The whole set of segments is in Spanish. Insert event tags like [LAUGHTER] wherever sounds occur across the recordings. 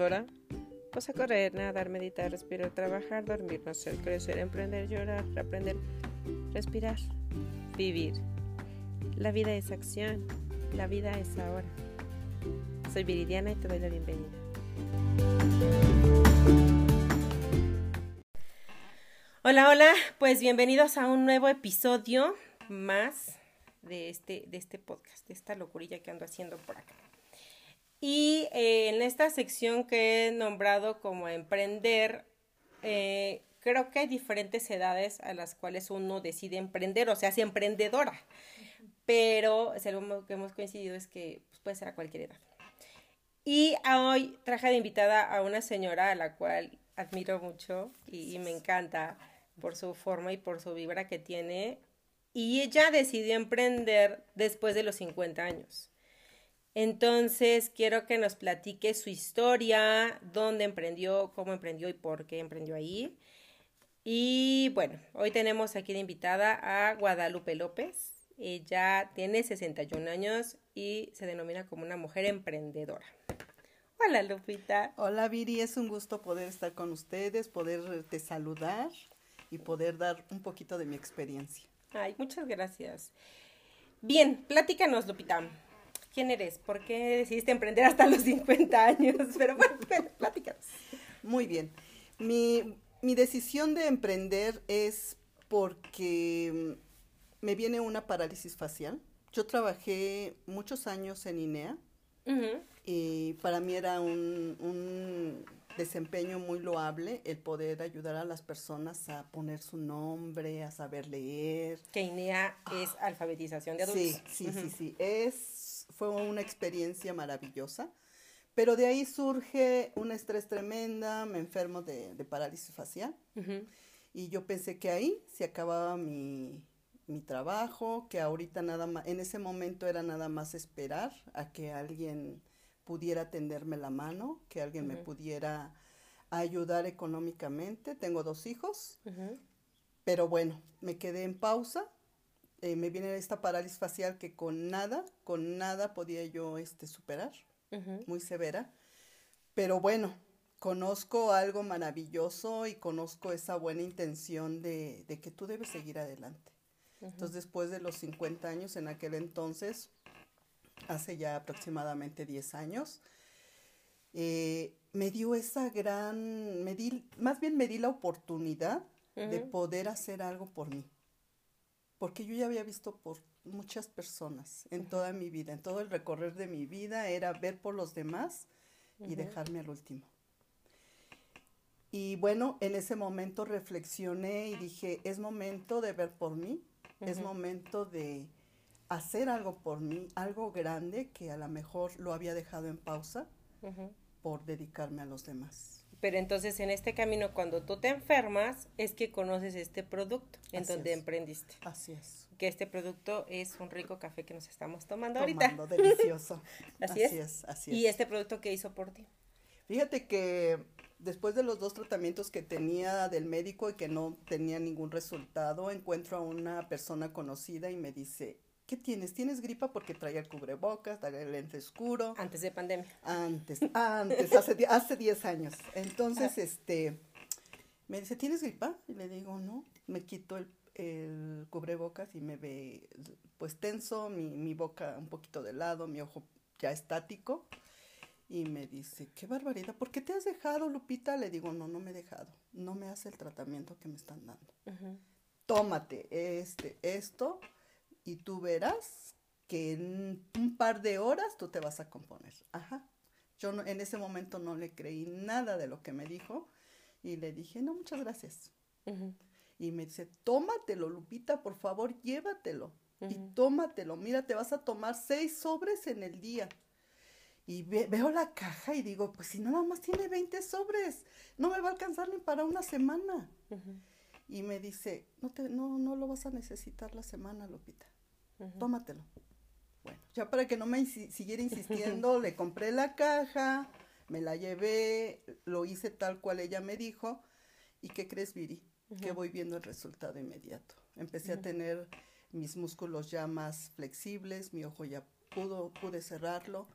ahora, pues a correr, nadar, meditar, respirar, trabajar, dormir, nacer, crecer, emprender, llorar, aprender, respirar, vivir. La vida es acción, la vida es ahora. Soy Viridiana y te doy la bienvenida. Hola, hola, pues bienvenidos a un nuevo episodio más de este, de este podcast, de esta locurilla que ando haciendo por acá. Y eh, en esta sección que he nombrado como emprender, eh, creo que hay diferentes edades a las cuales uno decide emprender, o sea, si emprendedora. Pero si algo que hemos coincidido es que pues, puede ser a cualquier edad. Y hoy traje de invitada a una señora a la cual admiro mucho y, y me encanta por su forma y por su vibra que tiene. Y ella decidió emprender después de los 50 años. Entonces, quiero que nos platique su historia, dónde emprendió, cómo emprendió y por qué emprendió ahí. Y bueno, hoy tenemos aquí de invitada a Guadalupe López. Ella tiene 61 años y se denomina como una mujer emprendedora. Hola Lupita. Hola Viri, es un gusto poder estar con ustedes, poderte saludar y poder dar un poquito de mi experiencia. Ay, muchas gracias. Bien, platícanos Lupita. ¿Quién eres? ¿Por qué decidiste emprender hasta los 50 años? Pero [LAUGHS] bueno, platícanos. Muy bien. Mi, mi decisión de emprender es porque me viene una parálisis facial. Yo trabajé muchos años en INEA y para mí era un, un, desempeño muy loable el poder ayudar a las personas a poner su nombre, a saber leer. Que INEA es alfabetización de adultos. Sí, sí, sí, sí. Es, fue una experiencia maravillosa. Pero de ahí surge un estrés tremenda, me enfermo de, de parálisis facial. Y yo pensé que ahí se acababa mi, mi trabajo, que ahorita nada más, en ese momento era nada más esperar a que alguien pudiera tenderme la mano, que alguien me pudiera ayudar económicamente. Tengo dos hijos, pero bueno, me quedé en pausa. Eh, me viene esta parálisis facial que con nada, con nada podía yo este, superar, muy severa. Pero bueno, conozco algo maravilloso y conozco esa buena intención de, de que tú debes seguir adelante. Entonces, después de los 50 años, en aquel entonces, hace ya aproximadamente 10 años, eh, me dio esa gran, me di, más bien me di la oportunidad de poder hacer algo por mí. Porque yo ya había visto por muchas personas en toda mi vida, en todo el recorrer de mi vida, era ver por los demás y dejarme al último. Y bueno, en ese momento reflexioné y dije, es momento de ver por mí, es momento de hacer algo por mí, algo grande que a lo mejor lo había dejado en pausa por dedicarme a los demás. Pero entonces en este camino, cuando tú te enfermas, es que conoces este producto en donde emprendiste. Así es. Que este producto es un rico café que nos estamos tomando, tomando ahorita. delicioso. [LAUGHS] así, es. Así es. ¿Y este producto qué hizo por ti? Fíjate que después de los dos tratamientos que tenía del médico y que no tenía ningún resultado, encuentro a una persona conocida y me dice, ¿qué tienes? ¿Tienes gripa? Porque traía el cubrebocas, traía el lente oscuro. Antes de pandemia. Antes, antes, hace, hace 10 años. Entonces, este, me dice, ¿tienes gripa? Y le digo, no. Me quito el, el cubrebocas y me ve, pues, tenso, mi, mi boca un poquito de lado, mi ojo ya estático. Y me dice, qué barbaridad, ¿por qué te has dejado, Lupita? Le digo, no, no me he dejado, no me hace el tratamiento que me están dando. Tómate este, esto, y tú verás que en un par de horas tú te vas a componer. Ajá. Yo no, en ese momento no le creí nada de lo que me dijo y le dije, no, muchas gracias. Y me dice, tómatelo, Lupita, por favor, llévatelo. Y tómatelo. Mira, te vas a tomar seis sobres en el día. Y veo la caja y digo, pues si nada más tiene 20 sobres, no me va a alcanzar ni para una semana. Y me dice, no, te, no, no lo vas a necesitar la semana, Lupita. Tómatelo. Bueno, ya para que no me siguiera insistiendo, le compré la caja, me la llevé, lo hice tal cual ella me dijo. ¿Y qué crees, Viri? Que voy viendo el resultado inmediato. Empecé a tener mis músculos ya más flexibles, mi ojo ya pudo, pude cerrarlo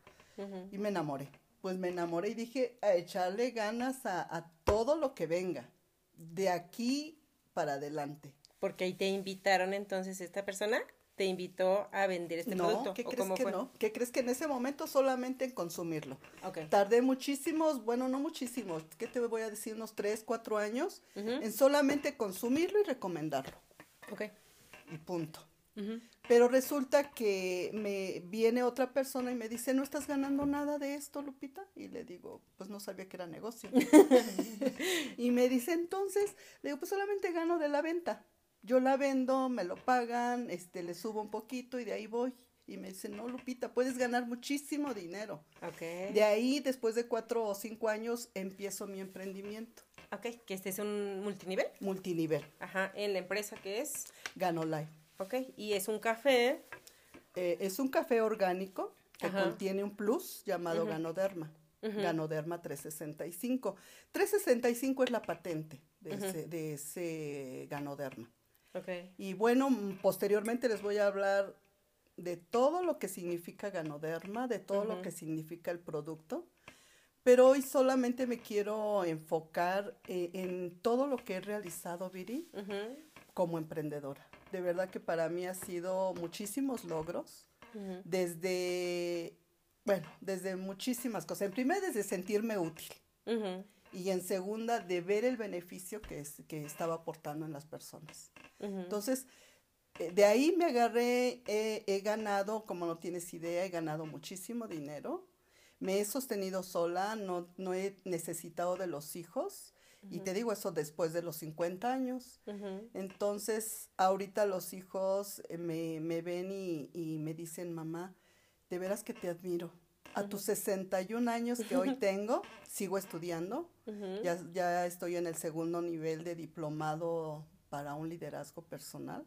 y me enamoré. pues me enamoré y dije a echarle ganas a, a todo lo que venga, de aquí para adelante. Porque ahí te invitaron entonces esta persona te invitó a vender este no, producto. ¿qué ¿o crees cómo que fue? no? ¿Qué crees que en ese momento solamente en consumirlo? Tardé muchísimos, bueno, no muchísimos, ¿qué te voy a decir? Unos tres, cuatro años Ujú. en solamente consumirlo y recomendarlo. Ok. Y punto. Pero resulta que me viene otra persona y me dice, ¿no estás ganando nada de esto, Lupita? Y le digo, pues no sabía que era negocio. [LAUGHS] y me dice, entonces, le digo, pues solamente gano de la venta. Yo la vendo, me lo pagan, este, le subo un poquito y de ahí voy. Y me dice, no, Lupita, puedes ganar muchísimo dinero. Ok. De ahí, después de cuatro o cinco años, empiezo mi emprendimiento. Ok, que este es un multinivel. Multinivel, Ajá, en la empresa que es. Gano Live. Ok, y es un café. Eh, es un café orgánico que Ajá. contiene un plus llamado Ujú. Ganoderma. Ujú. Ganoderma 365. 365 es la patente de, ese, de ese Ganoderma. Ok. Y bueno, mm, posteriormente les voy a hablar de todo lo que significa Ganoderma, de todo lo que significa el producto. Pero hoy solamente me quiero enfocar eh, en todo lo que he realizado, Viri, como emprendedora. De verdad que para mí ha sido muchísimos logros desde, bueno, desde muchísimas cosas. En primer, desde sentirme útil. Y en segunda, de ver el beneficio que, es- que estaba aportando en las personas. Entonces, eh, de ahí me agarré, he- he ganado, como no tienes idea, he ganado muchísimo dinero. Me he sostenido sola, no, no he necesitado de los hijos. Y te digo eso después de los 50 años. Entonces, ahorita los hijos eh, me, me ven y, y me dicen, mamá, de veras que te admiro. A tus 61 años que hoy tengo, sigo estudiando. Ya, ya estoy en el segundo nivel de diplomado para un liderazgo personal.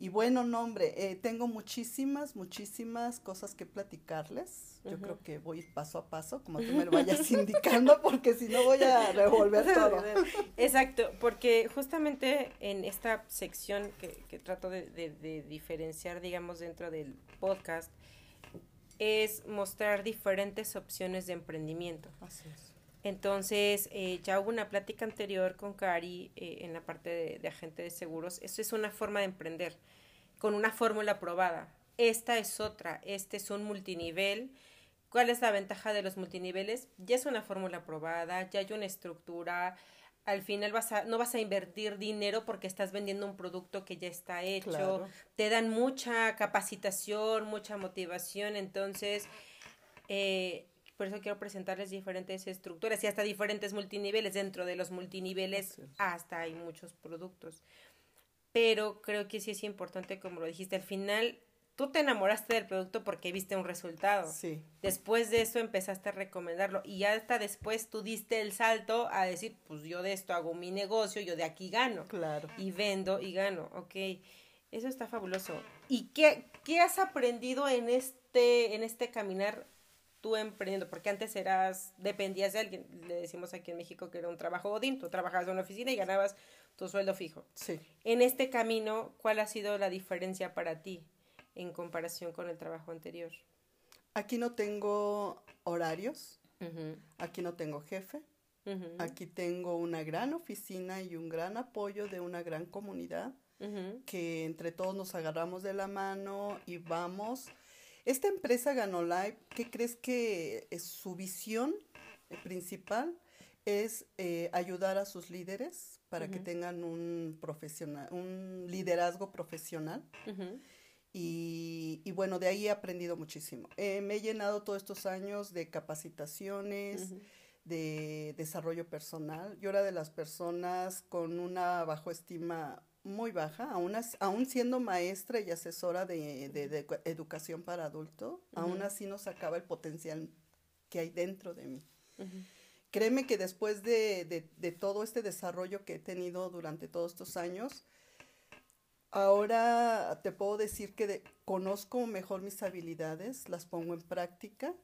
Y bueno, no, hombre, eh, tengo muchísimas, muchísimas cosas que platicarles. Yo creo que voy paso a paso, como tú me lo vayas [LAUGHS] indicando, porque si no voy a revolver [LAUGHS] todo. Exacto, porque justamente en esta sección que, que trato de, de- de diferenciar, digamos, dentro del podcast, es mostrar diferentes opciones de emprendimiento. Así es. Entonces, eh, ya hubo una plática anterior con Cari eh, en la parte de, de agente de seguros. Eso es una forma de emprender, con una fórmula probada. Esta es otra, este es un multinivel. ¿Cuál es la ventaja de los multiniveles? Ya es una fórmula probada, ya hay una estructura. Al final vas a, no vas a invertir dinero porque estás vendiendo un producto que ya está hecho. Claro. Te dan mucha capacitación, mucha motivación. Entonces, eh, por eso quiero presentarles diferentes estructuras y hasta diferentes multiniveles. Dentro de los multiniveles hasta hay muchos productos. Pero creo que sí es importante, como lo dijiste, al final tú te enamoraste del producto porque viste un resultado. Sí, Después de eso empezaste a recomendarlo y ya hasta después tú diste el salto a decir, pues yo de esto hago mi negocio, yo de aquí gano claro. y vendo y gano, ok. Eso está fabuloso. ¿Y qué, qué has aprendido en este, en este caminar tú emprendiendo? Porque antes eras, dependías de alguien, le decimos aquí en México que era un trabajo godín, tú trabajabas en una oficina y ganabas tu sueldo fijo. Sí. En este camino, ¿cuál ha sido la diferencia para ti en comparación con el trabajo anterior? Aquí no tengo horarios, aquí no tengo jefe, aquí tengo una gran oficina y un gran apoyo de una gran comunidad que entre todos nos agarramos de la mano y vamos. Esta empresa ganó Live, ¿qué crees que es su visión principal? Es eh, ayudar a sus líderes para que tengan un profesional, un liderazgo profesional. Y, y bueno, de ahí he aprendido muchísimo. Eh, me he llenado todos estos años de capacitaciones, de desarrollo personal. Yo era de las personas con una bajo estima muy baja, aún, as- aún siendo maestra y asesora de, de- educación para adulto, aún Ujú. así no sacaba el potencial que hay dentro de mí. Créeme que después de, de- de todo este desarrollo que he tenido durante todos estos años, ahora te puedo decir que de- conozco mejor mis habilidades, las pongo en práctica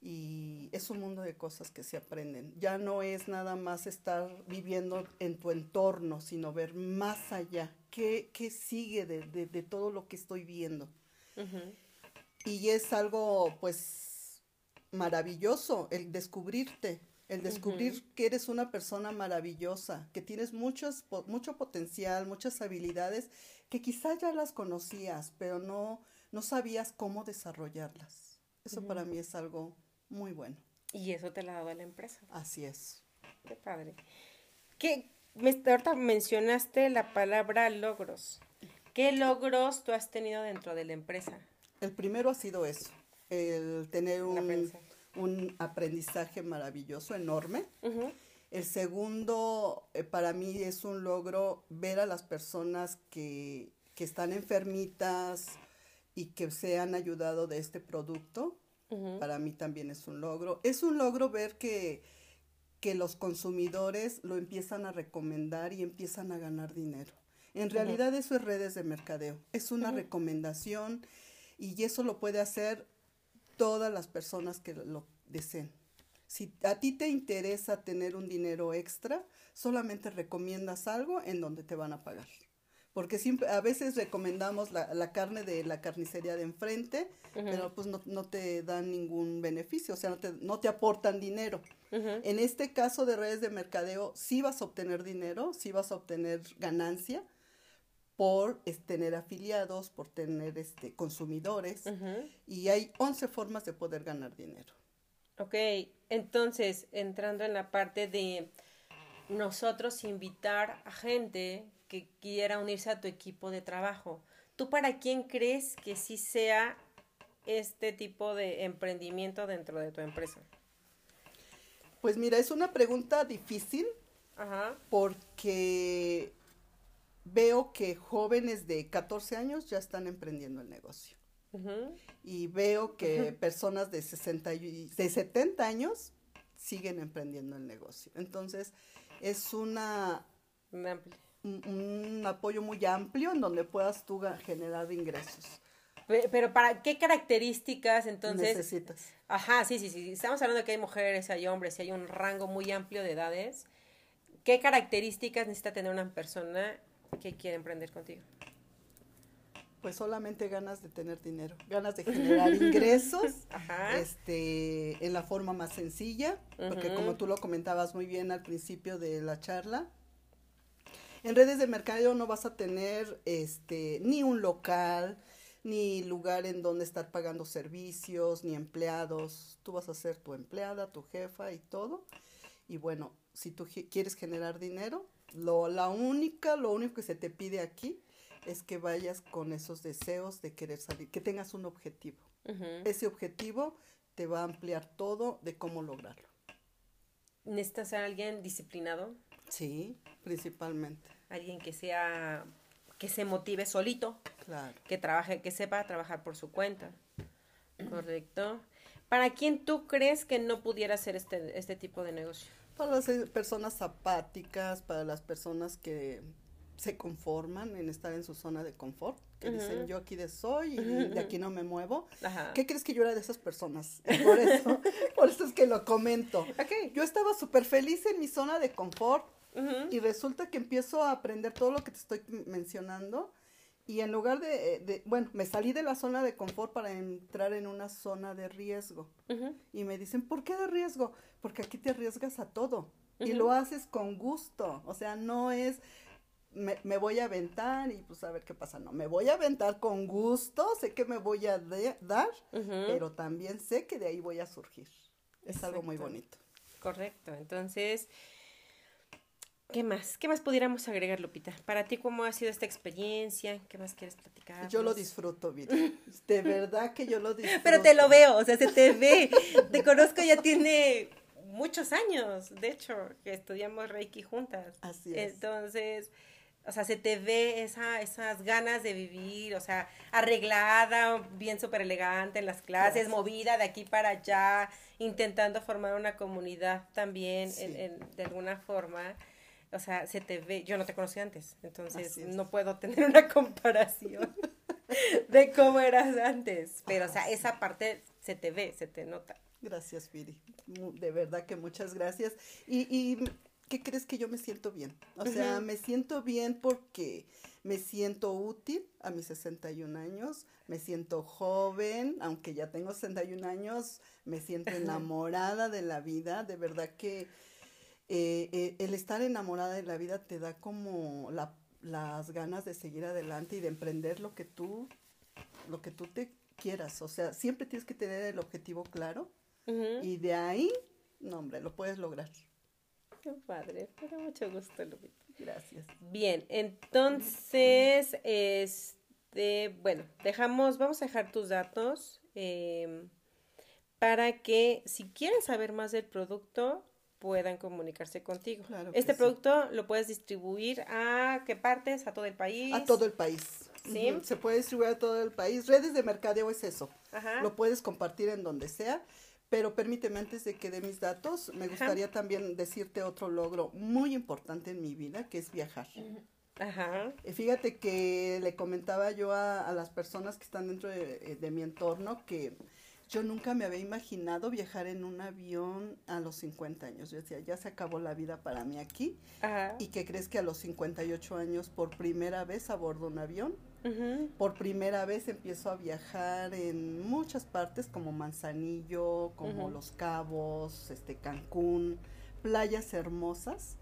y es un mundo de cosas que se aprenden. Ya no es nada más estar viviendo en tu entorno, sino ver más allá, qué, qué sigue de, de- de todo lo que estoy viendo. Y es algo, pues, maravilloso el descubrirte, el descubrir que eres una persona maravillosa, que tienes muchos, mucho potencial, muchas habilidades que quizás ya las conocías, pero no, no sabías cómo desarrollarlas. Eso para mí es algo muy bueno. Y eso te lo ha dado la empresa. Así es. Qué padre. ¿Qué, me, ahorita mencionaste la palabra logros. ¿Qué logros tú has tenido dentro de la empresa? El primero ha sido eso, el tener un, un aprendizaje maravilloso, enorme. El segundo, eh, para mí es un logro ver a las personas que, que, están enfermitas y que se han ayudado de este producto. Para mí también es un logro. Es un logro ver que, que los consumidores lo empiezan a recomendar y empiezan a ganar dinero. En realidad eso es redes de mercadeo, es una recomendación y eso lo puede hacer todas las personas que lo deseen. Si a ti te interesa tener un dinero extra, solamente recomiendas algo en donde te van a pagar porque siempre, a veces recomendamos la, la carne de la carnicería de enfrente, pero pues no, no, te dan ningún beneficio, o sea, no te, no te aportan dinero. En este caso de redes de mercadeo, sí vas a obtener dinero, sí vas a obtener ganancia por tener afiliados, por tener este, consumidores, y hay 11 formas de poder ganar dinero. Ok, entonces, entrando en la parte de nosotros invitar a gente que quiera unirse a tu equipo de trabajo. ¿Tú para quién crees que sí sea este tipo de emprendimiento dentro de tu empresa? Pues mira, es una pregunta difícil porque veo que jóvenes de 14 años ya están emprendiendo el negocio. Y veo que personas de, 60 y, de 70 años siguen emprendiendo el negocio. Entonces, es una un, apoyo muy amplio en donde puedas tú generar ingresos. Pero para qué características entonces necesitas. Ajá, sí, sí, sí. Estamos hablando de que hay mujeres, hay hombres, y hay un rango muy amplio de edades. ¿Qué características necesita tener una persona que quiere emprender contigo? Pues solamente ganas de tener dinero, ganas de generar [LAUGHS] ingresos, este, en la forma más sencilla, porque como tú lo comentabas muy bien al principio de la charla, en redes de mercadeo no vas a tener este ni un local, ni lugar en donde estar pagando servicios, ni empleados. Tú vas a ser tu empleada, tu jefa y todo. Y bueno, si tú quieres generar dinero, lo, la única, lo único que se te pide aquí es que vayas con esos deseos de querer salir, que tengas un objetivo. Ese objetivo te va a ampliar todo de cómo lograrlo. ¿Necesitas ser alguien disciplinado? Sí, principalmente alguien que sea, que se motive solito, claro. que trabaje, que sepa trabajar por su cuenta, correcto. ¿Para quién tú crees que no pudiera hacer este, este tipo de negocio? Para las eh, personas apáticas, para las personas que se conforman en estar en su zona de confort, que dicen yo aquí de soy y de aquí no me muevo. ¿Qué crees que yo era de esas personas? [LAUGHS] Por eso, por eso es que lo comento. Yo estaba súper feliz en mi zona de confort, y resulta que empiezo a aprender todo lo que te estoy mencionando. Y en lugar de, de, bueno, me salí de la zona de confort para entrar en una zona de riesgo. Y me dicen, ¿por qué de riesgo? Porque aquí te arriesgas a todo. Y lo haces con gusto. O sea, no es, me, me, voy a aventar y pues a ver qué pasa. No, me voy a aventar con gusto. Sé que me voy a dar, pero también sé que de ahí voy a surgir. Es algo muy bonito. Correcto. Entonces, ¿Qué más? ¿Qué más pudiéramos agregar, Lupita? Para ti, ¿cómo ha sido esta experiencia? ¿Qué más quieres platicar? Yo lo disfruto, Vita. [LAUGHS] De verdad que yo lo [LAUGHS] disfruto. Pero te lo veo, o sea, se te ve. te conozco ya tiene muchos años, de hecho, que estudiamos Reiki juntas. Así es. Entonces, o sea, se te ve esa, esas ganas de vivir, o sea, arreglada, bien súper elegante en las clases, movida de aquí para allá, intentando formar una comunidad también de alguna forma o sea, se te ve, yo no te conocí antes, entonces no puedo tener una [LAUGHS] comparación de cómo eras antes, pero o sea, esa parte se te ve, se te nota. Gracias, Viri. De verdad que muchas gracias. Y, y ¿qué crees que yo me siento bien? O sea, me siento bien porque me siento útil a mis 61 años, me siento joven, aunque ya tengo 61 años, me siento enamorada de la vida, de verdad que eh, eh, el estar enamorada de la vida te da como las ganas de seguir adelante y de emprender lo que tú, lo que tú te quieras, o sea, siempre tienes que tener el objetivo claro y de ahí, no hombre, lo puedes lograr. Qué padre, pero mucho gusto, Lupita. Gracias. Bien, entonces, este, bueno, dejamos, vamos a dejar tus datos em, para que si quieren saber más del producto, puedan comunicarse contigo. este producto lo puedes distribuir a qué partes, a todo el país. A todo el país. ¿Sí? Se puede distribuir a todo el país. Redes de mercadeo es eso. Lo puedes compartir en donde sea. Pero permíteme, antes de que dé mis datos, me gustaría también decirte otro logro muy importante en mi vida, que es viajar. Ajá. Eh, fíjate que le comentaba yo a, las personas que están dentro de, eh, de, mi entorno que yo nunca me había imaginado viajar en un avión a los 50 años. Yo decía, ya se acabó la vida para mí aquí. Ajá. ¿Y que crees que a los 58 años por primera vez abordo un avión? Por primera vez empiezo a viajar en muchas partes como Manzanillo, como Los Cabos, este Cancún, playas hermosas,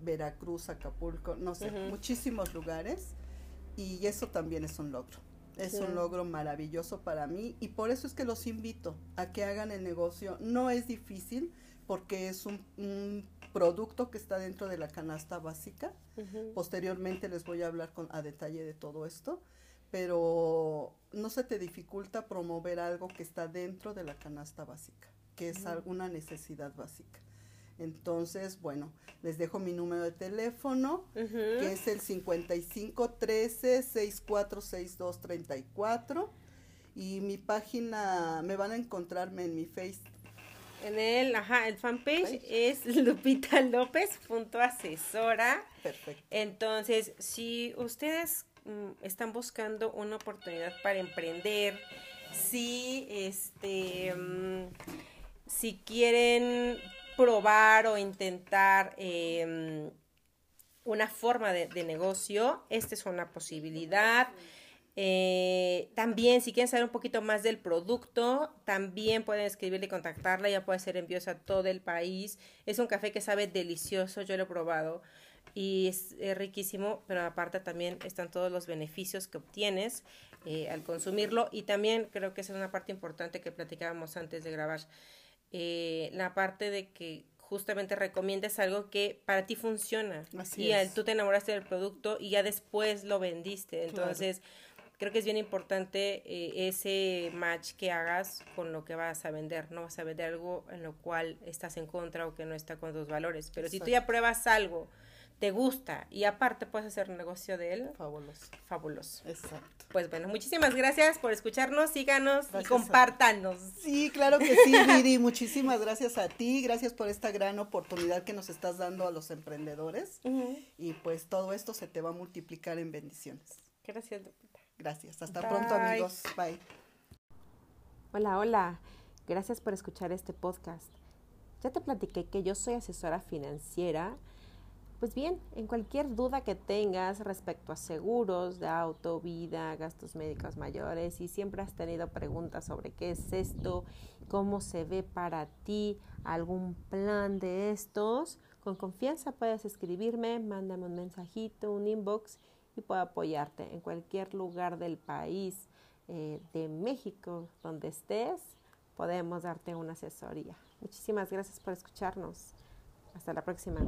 Veracruz, Acapulco, no sé, muchísimos lugares y eso también es un logro. Es un logro maravilloso para mí y por eso es que los invito a que hagan el negocio. No es difícil porque es un producto que está dentro de la canasta básica. Posteriormente les voy a hablar con, a detalle de todo esto, pero no se te dificulta promover algo que está dentro de la canasta básica, que es alguna necesidad básica. Entonces, bueno, les dejo mi número de teléfono, que es el 55 13 6462 34 y mi página, me van a encontrarme en mi face, en el, ajá, el fanpage es Lupita López, punto asesora. Perfecto. Entonces, si ustedes mm, están buscando una oportunidad para emprender, si este mm, si quieren probar o intentar em, una forma de, de, negocio, esta es una posibilidad. Eh, también, si quieren saber un poquito más del producto, también pueden escribirle y contactarla. Ya puede ser envíos a todo el país. Es un café que sabe delicioso, yo lo he probado y es, riquísimo, pero aparte también están todos los beneficios que obtienes eh, al consumirlo. Y también creo que esa es una parte importante que platicábamos antes de grabar. Eh, la parte de que justamente recomiendas algo que para ti funciona. y tú te enamoraste del producto y ya después lo vendiste. Entonces creo que es bien importante eh, ese match que hagas con lo que vas a vender. No vas a vender algo en lo cual estás en contra o que no está con tus valores. Pero si tú ya pruebas algo, te gusta y aparte puedes hacer un negocio de él. Fabuloso. Fabuloso. Exacto. Pues bueno, muchísimas gracias por escucharnos, síganos y compártanos. Sí, claro que sí, Viri. muchísimas gracias a ti, gracias por esta gran oportunidad que nos estás dando a los emprendedores. Y pues todo esto se te va a multiplicar en bendiciones. Gracias, Gracias. Hasta pronto, amigos. Bye. Hola, hola. Gracias por escuchar este podcast. Ya te platiqué que yo soy asesora financiera. Pues bien, en cualquier duda que tengas respecto a seguros de auto, vida, gastos médicos mayores y siempre has tenido preguntas sobre qué es esto, cómo se ve para ti algún plan de estos, con confianza puedes escribirme, mándame un mensajito, un inbox y puedo apoyarte en cualquier lugar del país, eh, de México, donde estés, podemos darte una asesoría. Muchísimas gracias por escucharnos. Hasta la próxima.